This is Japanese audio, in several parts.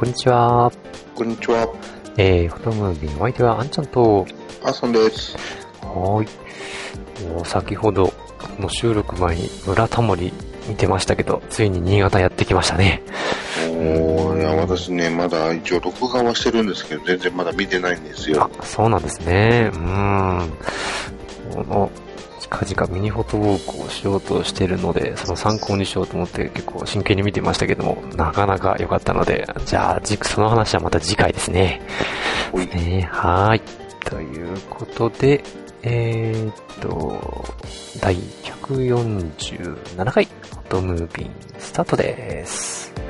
こんにちは。こんにちは。えー、フォトムービーのお相手はあんちゃんと、あそんです。はーい。もう先ほど、この収録前に、村田森見てましたけど、ついに新潟やってきましたね。おーいや、私ね、まだ一応録画はしてるんですけど、全然まだ見てないんですよ。あ、そうなんですね。うーん。この、近々ミニフォトウォークをしようとしてるので、その参考にしようと思って結構真剣に見てましたけども、なかなか良かったので、じゃあ、じその話はまた次回ですね。ほいねはーい。ということで、えー、っと、第147回、フォトムービースタートです。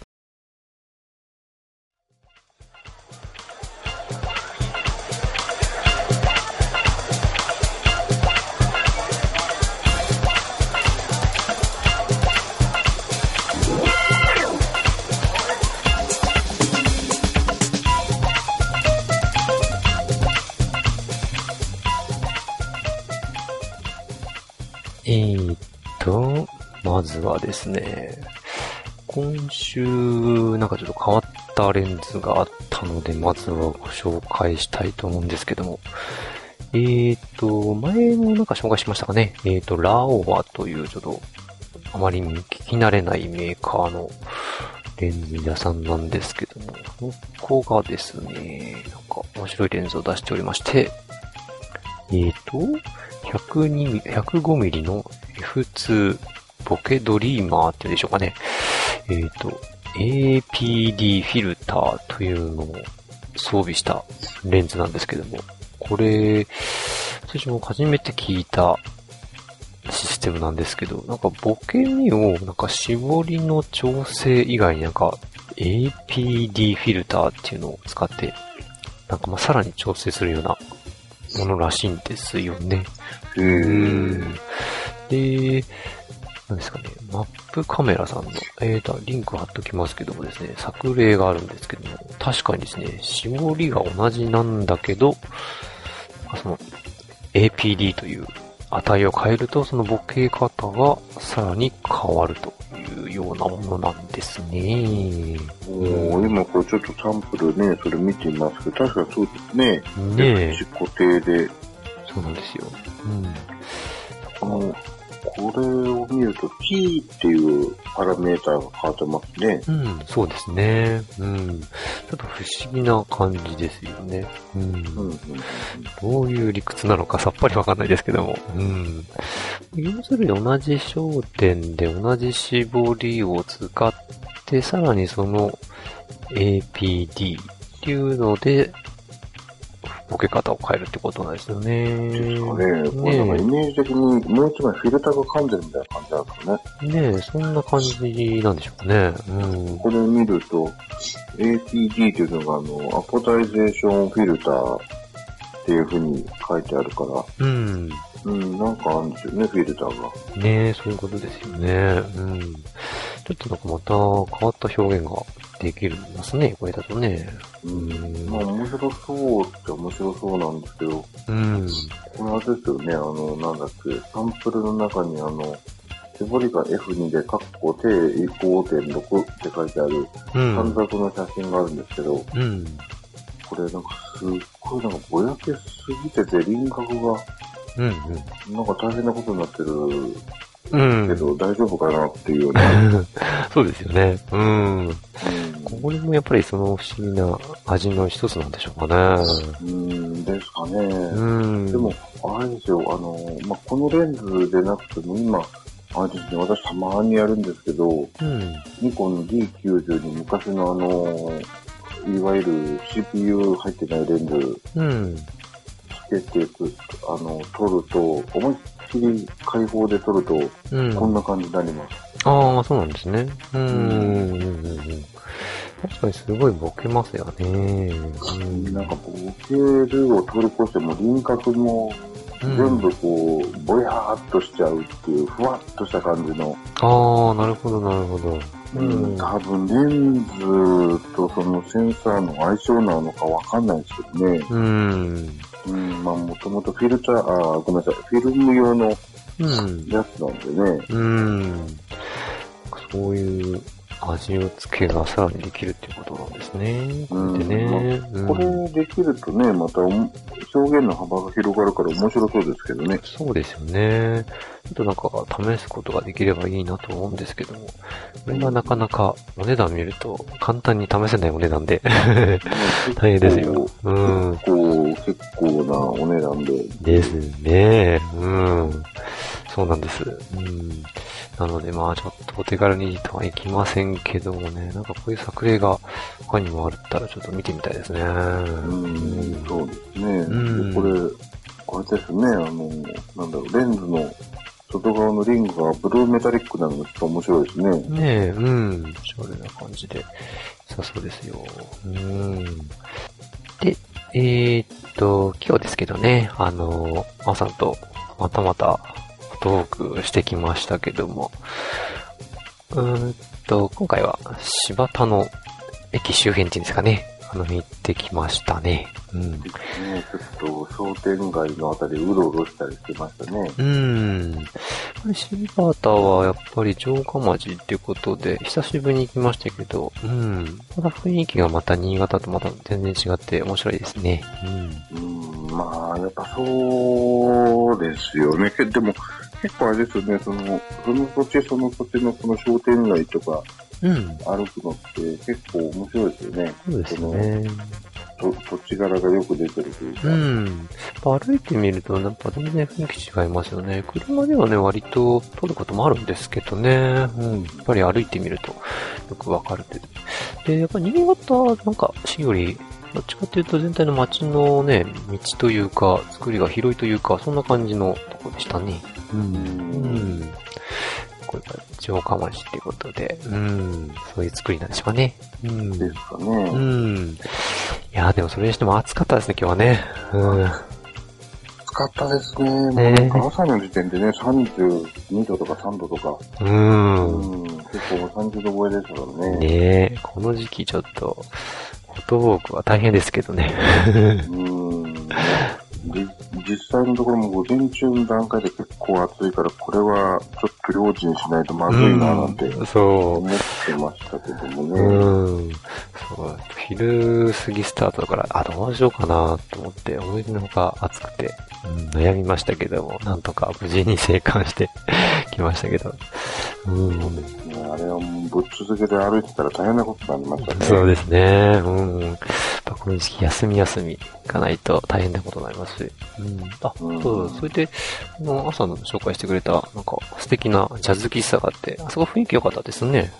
ですね、今週、なんかちょっと変わったレンズがあったので、まずはご紹介したいと思うんですけども、えーと、前もなんか紹介しましたかね、えーと、ラオワというちょっと、あまり聞き慣れないメーカーのレンズ屋さんなんですけども、ここがですね、なんか面白いレンズを出しておりまして、えーと、102 105ミリの F2 ボケドリーマーっていうんでしょうかね。えっ、と、APD フィルターというのを装備したレンズなんですけども、これ、私も初めて聞いたシステムなんですけど、なんかボケ目をなんか絞りの調整以外になんか APD フィルターっていうのを使って、なんかまあさらに調整するようなものらしいんですよね。へー。で、なんですかね、マップカメラさんの、えーと、リンク貼っときますけどもですね、作例があるんですけども、確かにですね、絞りが同じなんだけど、あその、APD という値を変えると、そのボケ方がさらに変わるというようなものなんですね。おー今これちょっとサンプルね、それ見てみますけど、確かにそうですね。ねえ、固定で、そうなんですよ。うん。あの、これを見ると T っていうパラメーターが変わってますね。うん、そうですね。うん。ちょっと不思議な感じですよね。うん。うんうんどういう理屈なのかさっぱりわかんないですけども。うん。要するに同じ焦点で同じ絞りを使って、さらにその APD っていうので、ボケ方を変えるってことなんですよね。ですかね。これなんかイメージ的にもう一枚フィルターが噛んでるみたいな感じなんですかね。ねえ、そんな感じなんでしょうかね。うん。これ見ると、APD というのが、あの、アポダイゼーションフィルターっていう風に書いてあるから、うん。うん、なんかあるんですよね、フィルターが。ねえ、そういうことですよね。うん。ちょっとなんかまた変わった表現ができるんですね、これだとね。うん。うんまあ、面白そうって面白そうなんですけど、うん。これあれですよね、あの、なんだっけ、サンプルの中にあの、絞りが F2 で、カッコ T5.6 って書いてあるうん。短冊の写真があるんですけど、うん。これなんかすっごいなんかぼやけすぎてて輪郭がうん。なんか大変なことになってるうん。けど、大丈夫かなっていうね。そうですよね。うん。うんこれもやっぱりその不思議な味の一つなんでしょうかね。うん、ですかね。うん。でも、あれですよ、あの、まあ、このレンズでなくても今、あれですね、私たまにやるんですけど、うん。ニコン D90 に昔のあの、いわゆる CPU 入ってないレンズうん。つけて、あの、撮ると、思いっきり開放で撮ると、うん。こんな感じになります。ああ、そうなんですね。うーん。確かにすごいボケますよね。うん。なんか、ボケるを通り越しても輪郭もうん全部こう、ぼやーっとしちゃうっていう、ふわっとした感じの、ああ、なるほど、なるほど。うん。多分レンズとそのセンサーの相性なのかわかんないですけどね。うん。うん、まあもともとフィルター、あーごめんなさい、フィルム用のうん。やつなんでね。うん。そういう味をつけがさらにできるっていうことなんですね。こうんれでね。うんこれできるとね、また表現の幅が広がるから面白そうですけどね。そうですよね。ちょっとなんか試すことができればいいなと思うんですけども、これがなかなかお値段見ると簡単に試せないお値段で 大変ですよ。うん。結構、結構なお値段で。ですね。うん。そうなんです。うん。なのでまあちょっとお手軽にとはいきませんけどもね、なんかこういう作例が他にもあったらちょっと見てみたいですね。う、うんそうですね。うんでこれ、あれですね、あの、なんだろう、レンズの外側のリングがブルーメタリックなのがちょっと面白いですね。ねえ、うん。おしゃれな感じで、良さそうですよ。うん。で、えー、っと、今日ですけどね、あの、まさんと、またまた、トークしてきましたけども、うーんと、今回は、柴田の駅周辺っていうんですかね、あの、行ってきましたね。うん。ね、ちょっと商店街のあたりうろうろしたりしてましたね。うん。これ、シルバーターはやっぱり城下町っていうことで、久しぶりに行きましたけど、うん。まだ雰囲気がまた新潟とまた全然違って面白いですね。うん、まあ、やっぱそうですよね。けでも、結構あれですよね、その、その土地その土地のその商店街とかうん。うん。歩くのって結構面白いですよね。そうですね。と土地柄がよく出てるというか。うん。歩いてみると、やっぱ全然雰囲気違いますよね。車ではね、割と撮ることもあるんですけどね。うん。やっぱり歩いてみるとよくわかるって。で、やっぱ新潟、なんか、市より、どっちかっていうと全体の街のね、道というか、作りが広いというか、そんな感じのとこでしたね。う。うん。うんん。これが城下町っていうことで、うん。そういう作りなんでしょうかね。うん。ですかうね。ん。いやーでもそれにしても暑かったですね、今日はね。うん。暑かったですね。もうねなんか朝の時点でね、32度とか3度とか。うん。うん。結構30度超えですからね。ねえ、この時期ちょっと、フォトウォークは大変ですけどね。うん。じ実際のところも午前中の段階で結構暑いから、これはちょっと用心しないとまずいななんてうんそ思ってましたけどもう。ね。うん。そう、昼過ぎスタートだから、あ、どうしようかなと思って、思い出のほか暑くて、うん、悩みましたけども、なんとか無事に生還してきましたけど。うん。ねあれはもうぶっ続けて歩いてたら大変なことになりましたね。そうですね。うん。ぱこの時期休み休み行かないと大変なことになりますし。うん。あ、うんそうだ。それで、あの、朝の紹介してくれた、なんか素敵なジャズ喫茶があって、あそこ雰囲気良かったですね。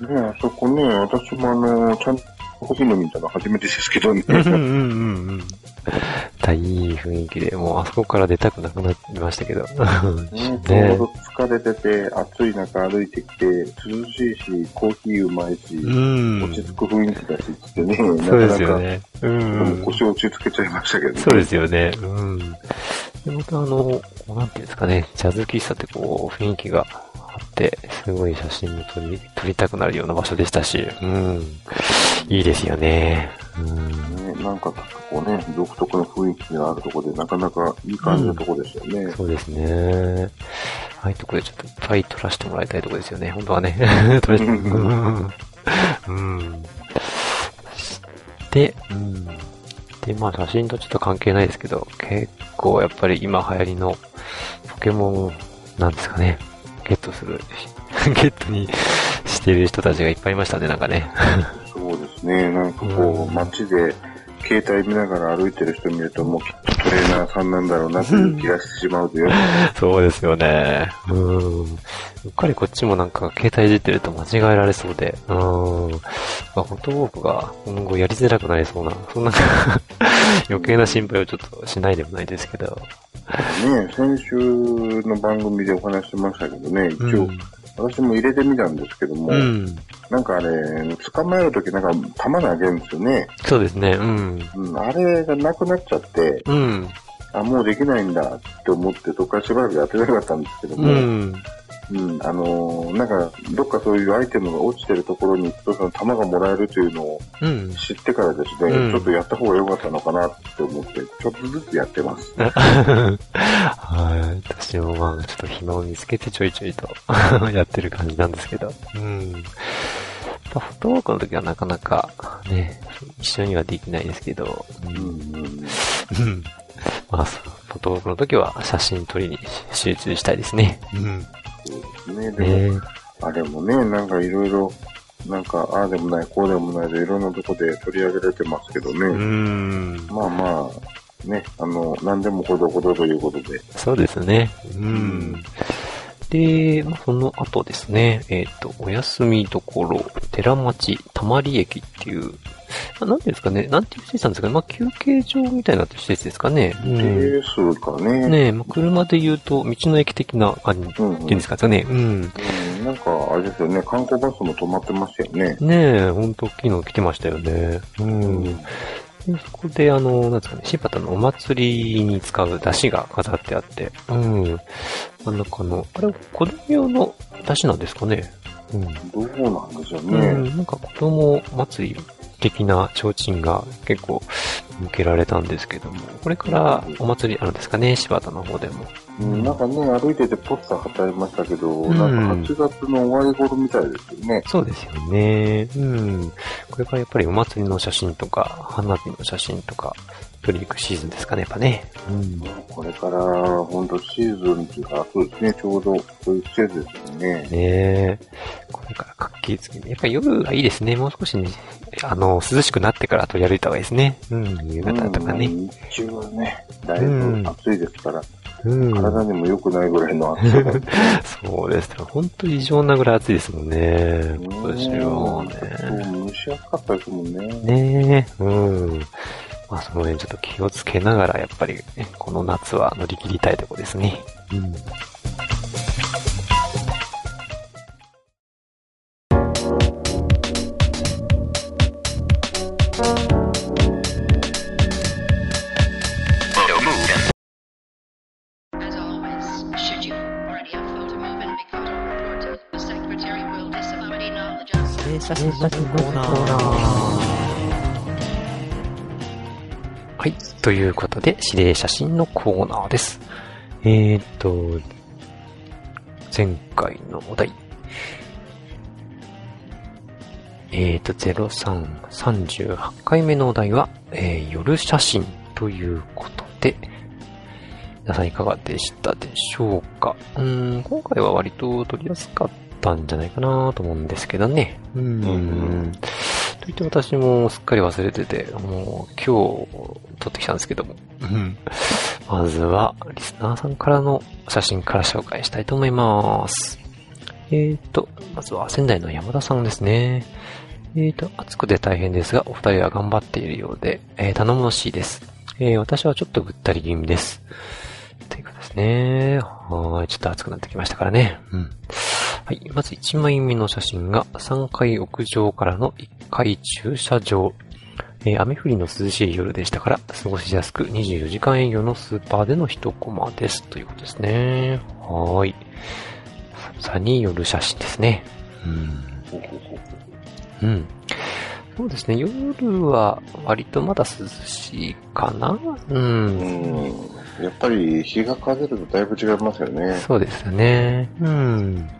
ねあそこね、私もあの、ちゃんとコーヒー飲みに行ったの初めてですけどね。うんうんうんうん。大いい雰囲気で、もうあそこから出たくなくなりましたけど。ね、ちょうど疲れてて、暑い中歩いてきて、涼しいし、コーヒーうまいし、うん。落ち着く雰囲気だしってね、そうですなかなか、よね。うん腰落ち着けちゃいましたけど、ね。そうですよね。うん。で、またあの、なんていうんですかね、ジャズ喫茶ってこう、雰囲気があって、すごい写真も撮り、撮りたくなるような場所でしたし、うん。いいですよね。うん。ね、なんかこうね、独特の雰囲気があるところで、なかなかいい感じのところですよね。そうですね。ああいうとこでちょっといっぱい撮らせてもらいたいところですよね。本当はね。撮らせて、うん。うん。で、うん。で、まあ写真とちょっと関係ないですけど、結構やっぱり今流行りのポケモンなんですかね。ゲットする、ゲットにしてる人たちがいっぱいいましたね、なんかね。そうですね。なんかこう、うん街で携帯見ながら歩いてる人見ると、もうきっとトレーナーさんなんだろうなっていう気がしてしまうという。そうですよね。うん。うっかりこっちもなんか携帯いじってると間違えられそうで、うん。まあ、フォトウォークが今後やりづらくなりそうな、そんな 余計な心配をちょっとしないでもないですけど。ね、先週の番組でお話ししましたけどね、一応、うん私も入れてみたんですけども、うん。なんかあれ、捕まえるときなんか弾投げるんですよね。そうですね。うん。うん、あれがなくなっちゃって、うん。あ、もうできないんだって思って、そこからしばらくやってなかったんですけどうも、ん。うん、あのーなんか、どっかそういうアイテムが落ちてるところに行くと、その弾がもらえるというのをうん。知ってからですね、うんちょっとやった方が良かったのかなって思って、ちょっとずつやってます。はい。私もまあ、ちょっと暇を見つけてちょいちょいと やってる感じなんですけど。うん。フォトウォークの時はなかなかね、一緒にはできないですけど、ううんまあ、フォトウォークの時は写真撮りに集中したいですね。うん。そうですね。でも、ねあれもね、なんかいろいろ、なんか、ああでもない、こうでもないで、いろんなとこで取り上げられてますけどね。うん。まあまあ、ね、あの、何でもほどほどということで。そうですね。うん。で、まあ、その後ですね、えっ、と、お休みところ、寺町、たまり駅っていう、まあ、なんていうんですかね、なんていう施設なんですかね、まあ、休憩所みたいな施設ですかね。うん。ですかね。ねえ、まあ、車で言うと、道の駅的な感じっていうん、うんうんですかね。うん。うんなんか、あれですよね、観光バスも止まってましたよね。ねえ、ほんと昨日来てましたよね。うん。でそこで、あの、なんですかね、柴田のお祭りに使う出汁が飾ってあって、うん。真ん中の、あれ、子供用の出汁なんですかね。うん。どうなんでしょううね。ん、なんか子供祭り的な提灯が結構向けられたんですけども、これからお祭りあるんですかね、柴田の方でも。うん、なんかね、歩いててポスター貼ってありましたけど、んなんか8月の終わり頃みたいですよね。そうですよね。うん。これからやっぱりお祭りの写真とか、花火の写真とか、撮りに行くシーズンですかね、やっぱね。うん。これから、本当シーズンっていうか、そうですね、ちょうど、そういう季節ですよね。ねえ。これから活気づきやっぱり夜がいいですね。もう少しね、あの、涼しくなってから取り歩いた方がいいですね。うん、夕方とかね。うん日中はね、だいぶ暑いですから、うん。体にも良くないぐらいの暑さが、そうですね。本当に異常なぐらい暑いですもんね。今年はね。蒸し暑かったですもんね。ねえ。うん。まあその辺ちょっと気をつけながら、やっぱり、ね、この夏は乗り切りたいとこですね。うん。Always, should you already ということで、指令写真のコーナーです。えーっと、前回のお題。えーっと、03、38回目のお題は、えー夜写真ということで、皆さんいかがでしたでしょうか？うん、今回は割と撮りやすかったんじゃないかなと思うんですけどね。うん。言って私もすっかり忘れてて、もう今日撮ってきたんですけども。うんまずは、リスナーさんからの写真から紹介したいと思います。えーと、まずは仙台の山田さんですね。えーと、暑くて大変ですが、お二人は頑張っているようで、えー頼もしいです。えー私はちょっとぐったり気味です。ということですね。はーい、ちょっと暑くなってきましたからね。うん。はい。まず1枚目の写真が3階屋上からの1階駐車場。えー雨降りの涼しい夜でしたから、過ごしやすく24時間営業のスーパーでの一コマです。ということですね。はい。さに夜写真ですね。うん。うん。そうですね。夜は割とまだ涼しいかなう。ん。やっぱり日が風るとだいぶ違いますよね。そうですよね。うん。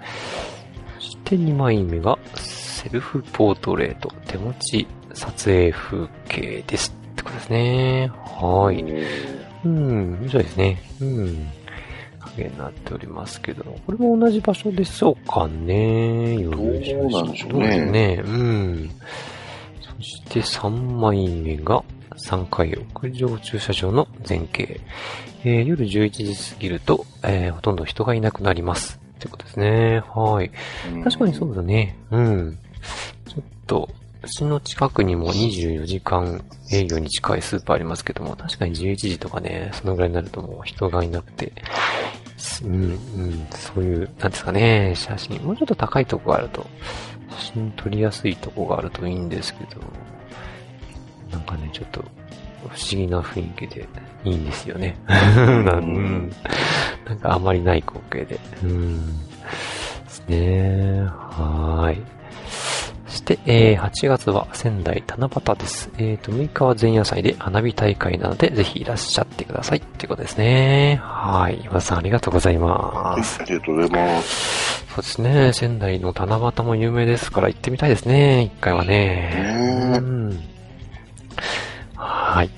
そして2枚目が、セルフポートレート、手持ち撮影風景です。ってことですね。はーい。うん、面白いですね。うん。影になっておりますけど、これも同じ場所でしょうかね。どうなんでしょうねそうね。うん。そして3枚目が、3階屋上駐車場の前景。えー夜11時過ぎると、えーほとんど人がいなくなります。ってことですね。はい。うん確かにそうだね。うん。ちょっと、うちの近くにも24時間営業に近いスーパーありますけども、確かに11時とかね、そのぐらいになるともう人がいなくて、うん、うん、そういう、なんですかね、写真、もうちょっと高いとこがあると、写真撮りやすいとこがあるといいんですけど、なんかね、ちょっと、不思議な雰囲気でいいんですよね。なんかあんまりない光景で。うん。ですね。はーい。そして、えー、8月は仙台七夕です。えーと、6日は前夜祭で花火大会なので、ぜひいらっしゃってくださいっていうことですね。はい。岩田さんありがとうございます。ありがとうございます。そうですね。仙台の七夕も有名ですから行ってみたいですね。一回はね。ねえうん。はい。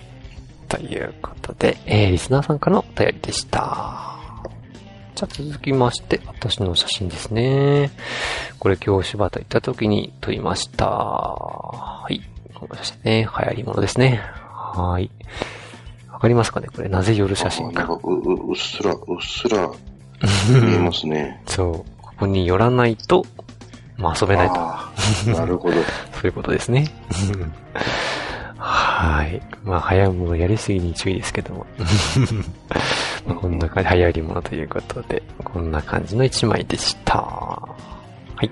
ということで、えー、リスナーさんからのお便りでした。じゃあ続きまして、私の写真ですね。これ今日柴田行った時に撮りました。はい。この写真ね、流行り物ですね。はい。わかりますかねこれなぜ夜写真か。あなんかう、ううっすら、うっすら 見えますね。そう。ここに寄らないと、まあ遊べないと。なるほど。そういうことですね。はい。まあ、早いものやりすぎに注意ですけども。まあこんな感じ、流行りものということで、こんな感じの一枚でした。はい。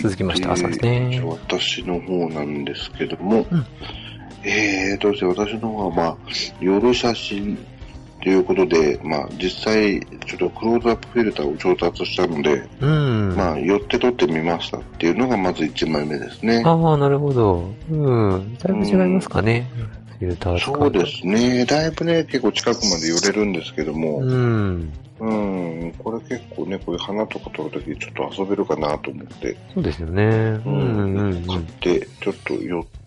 続きまして、朝ですね。私の方なんですけども、うんえーと私の方は、まあ、夜写真ということで、まあ、実際、ちょっとクローズアップフィルターを調達したので、うん。まあ、寄って撮ってみましたっていうのがまず1枚目ですね。ああ、なるほど。うん。だいぶ違いますかね。フィルター使そうですね。だいぶね、結構近くまで寄れるんですけども、うん。うん、これ結構ね、こういう花とか撮るときちょっと遊べるかなと思って、そうですよね。うん、うん、買って、ちょっと寄って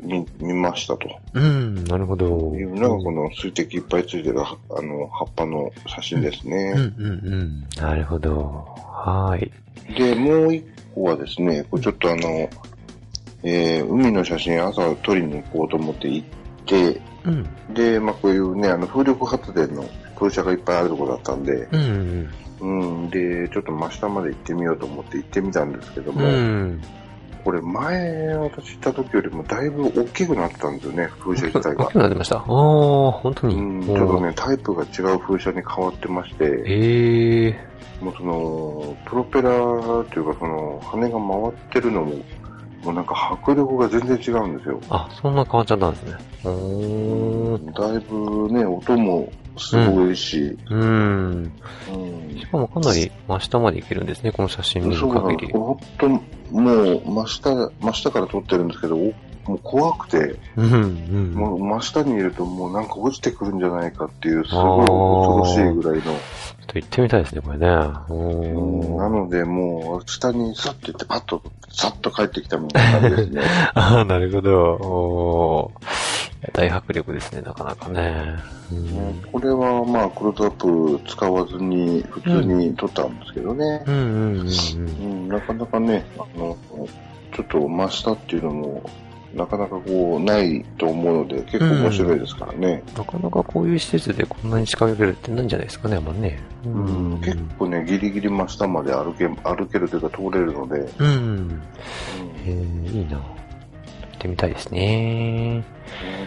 み、見ましたと。うん。うん、なるほど。いうのがこの水滴いっぱいついてるはあの葉っぱの写真ですね。うん、うん、うん。なるほど。はい。で、もう一個はですね、これちょっとあの、えー海の写真朝撮りに行こうと思って行って、うん。で、まあこういうね、あの風力発電の風車がいっぱいあるところだったんで、うん、うん、で、ちょっと真下まで行ってみようと思って行ってみたんですけどうも、ん。これ前私行った時よりもだいぶ大きくなってたんですよね、風車自体が 大き。くなってました。ああ、本当に。うん、ちょっとね、タイプが違う風車に変わってまして、ええもうその、プロペラっていうかその、羽が回ってるのも、もうなんか迫力が全然違うんですよ。あ、そんな変わっちゃったんですね。うーん。だいぶね、音もすごいし、うん。うん。しかもかなり真下まで行けるんですね、この写真見る限り。本当もう真下、真下から撮ってるんですけど、おもう怖くて、うん、うん。もう真下にいるともうなんか落ちてくるんじゃないかっていう、すごい恐ろしいぐらいの。ちょっと行ってみたいですね、これね。ううんな。ので、もう、下にさっと行って、パッと、さっと帰ってきたみたいな感じですね。ああ、なるほど。お大迫力ですね、なかなかね。うん。これは、まあ、クローズアップ使わずに、普通に撮ったんですけどね。うん、うん、うんうん。うん、なかなかね、あの、ちょっと真下っていうのも、なかなかこう、ないと思うので、結構面白いですからね。なかなかこういう施設でこんなに近寄れるってないんじゃないですかね、あんまね。ううん、結構ね、ギリギリ真下まで歩け、歩けるというか通れるので、うん。えー、いいな。行ってみたいですね。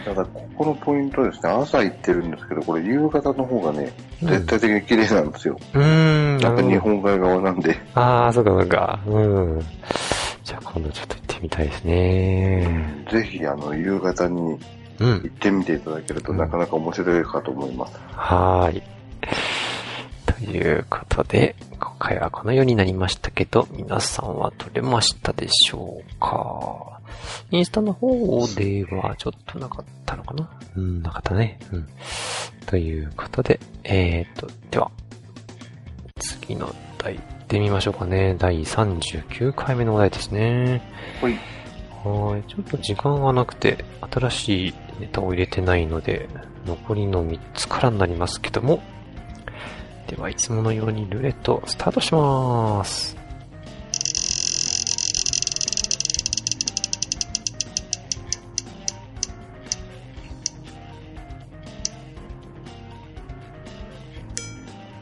ただ、ここのポイントはですね、朝行ってるんですけど、これ夕方の方がね、絶対的に綺麗なんですよ。うーん、やっぱ日。本海側なんで。ああ、そうかそうか。うん。じゃあ今度ちょっと行ってみたいですね。ぜひ、あの、夕方にうん行。ってみていただけるとなかなか面白いかと思います。はーい。ということで、今回はこのようになりましたけど、皆さんは撮れましたでしょうか？インスタの方ではちょっとなかったのかな？うん、なかったね。うん。ということで、えーと、では、次の題行ってみましょうかね。第39回目のお題ですね。はい。はい。ちょっと時間がなくて、新しいネタを入れてないので、残りの3つからになりますけども。ではいつものようにルーレットスタートします。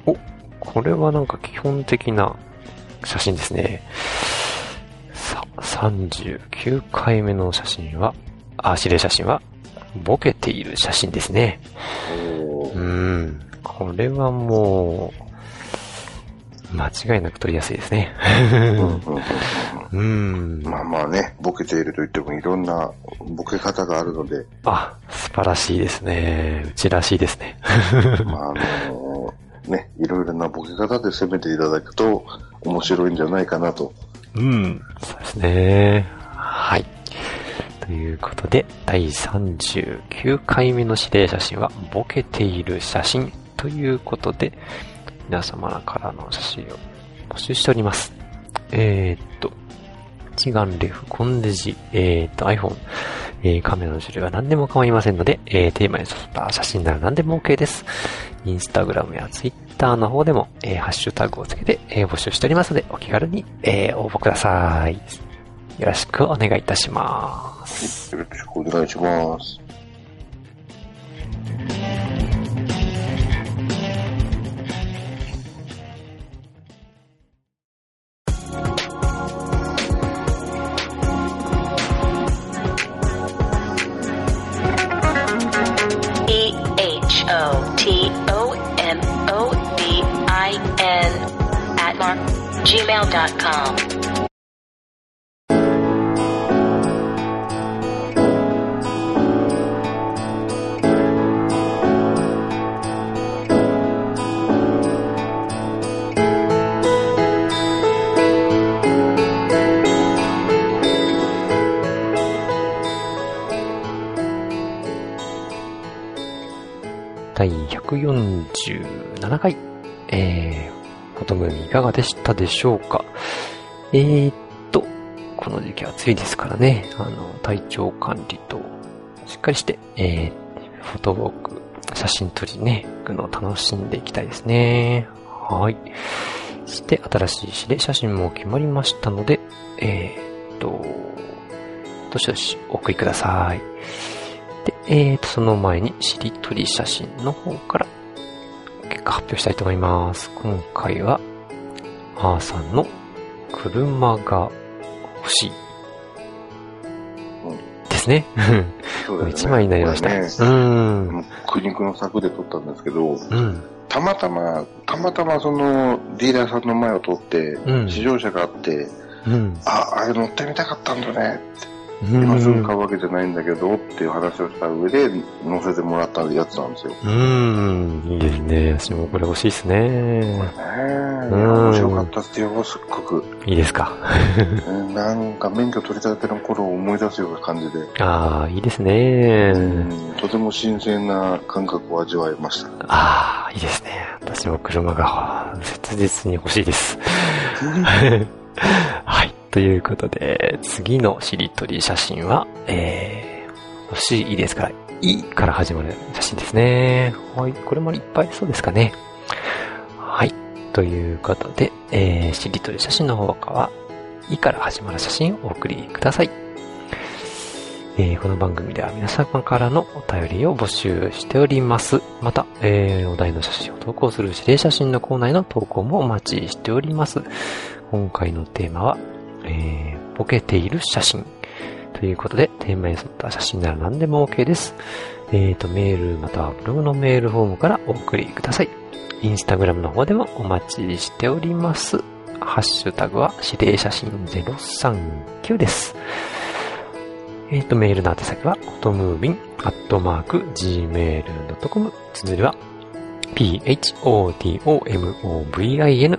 お、これはなんか基本的な写真ですね。さ、39回目の写真は、あ、指令写真は、ボケている写真ですね。うん。これはもう、間違いなく撮りやすいですね。うん。まあまあね、ボケていると言ってもいろんなボケ方があるので、あ、素晴らしいですね。うちらしいですね。まああのね、いろいろなボケ方で攻めていただくと面白いんじゃないかなと。うん。そうですね。はい。ということで、第39回目の指令写真は、ボケている写真ということで、皆様からの写真を募集しております。えー、っと、一眼レフ、コンデジ、えー、っと iPhone、えーカメラの種類は何でも構いませんので、えーテーマに沿った写真なら何でも OK です。インスタグラムやツイッターの方でも、えーハッシュタグをつけて、えー募集しておりますので、お気軽に、えー応募ください。よろしくお願いいたします。よろしくお願いします。gmail.com. かがでしたでしょうか？えーっと、この時期暑いですからね、あの、体調管理と、しっかりして、えー、フォトウォーク、写真撮りね、行くのを楽しんでいきたいですね。はい。そして、新しい指令写真も決まりましたので、えーっと、どしどしお送りください。で、えーと、その前に、しりとり写真の方から、結果発表したいと思います。今回は、あーさんの、車が欲しい。ですね。そうだよね一枚になりました。ねうーん。苦肉の策で撮ったんですけど、うん。たまたま、たまたまそのディーラーさんの前を通って、うん試乗車があって、うん。あ、あれ乗ってみたかったんだね。うん。今すぐ買うわけじゃないんだけど、っていう話をした上で乗せてもらったやつなんですよ。うーん。いいですね。私もこれ欲しいですね。ねえ、うん面白かったっすよ、すっごく。いいですか？うんなんか免許取り立ての頃を思い出すような感じで、ああ、いいですね。うんとても新鮮な感覚を味わいました。ああ、いいですね。私も車が切実に欲しいです。ということで、次のしりとり写真は、えー、欲しい、いですから、いから始まる写真ですね。はい。これもいっぱいそうですかね。はい。ということで、えー、しりとり写真の方は、いから始まる写真をお送りください。えーこの番組では皆様からのお便りを募集しております。また、えーお題の写真を投稿する指令写真のコーナーへの投稿もお待ちしております。今回のテーマは、えーボケている写真。ということで、テーマに沿った写真なら何でも OK です。えーと、メールまたはブログのメールフォームからお送りください。インスタグラムの方でもお待ちしております。ハッシュタグは指令写真039です。えっ、と、メールの宛先は、ホトムービン、アットマーク、gmail.com、綴りは、p-h-o-t-o-m-o-v-i-n、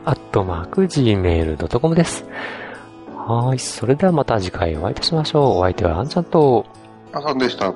アットマーク、gmail.com です。はい。それではまた次回お会いいたしましょう。お相手はあんちゃんと、あさんでした。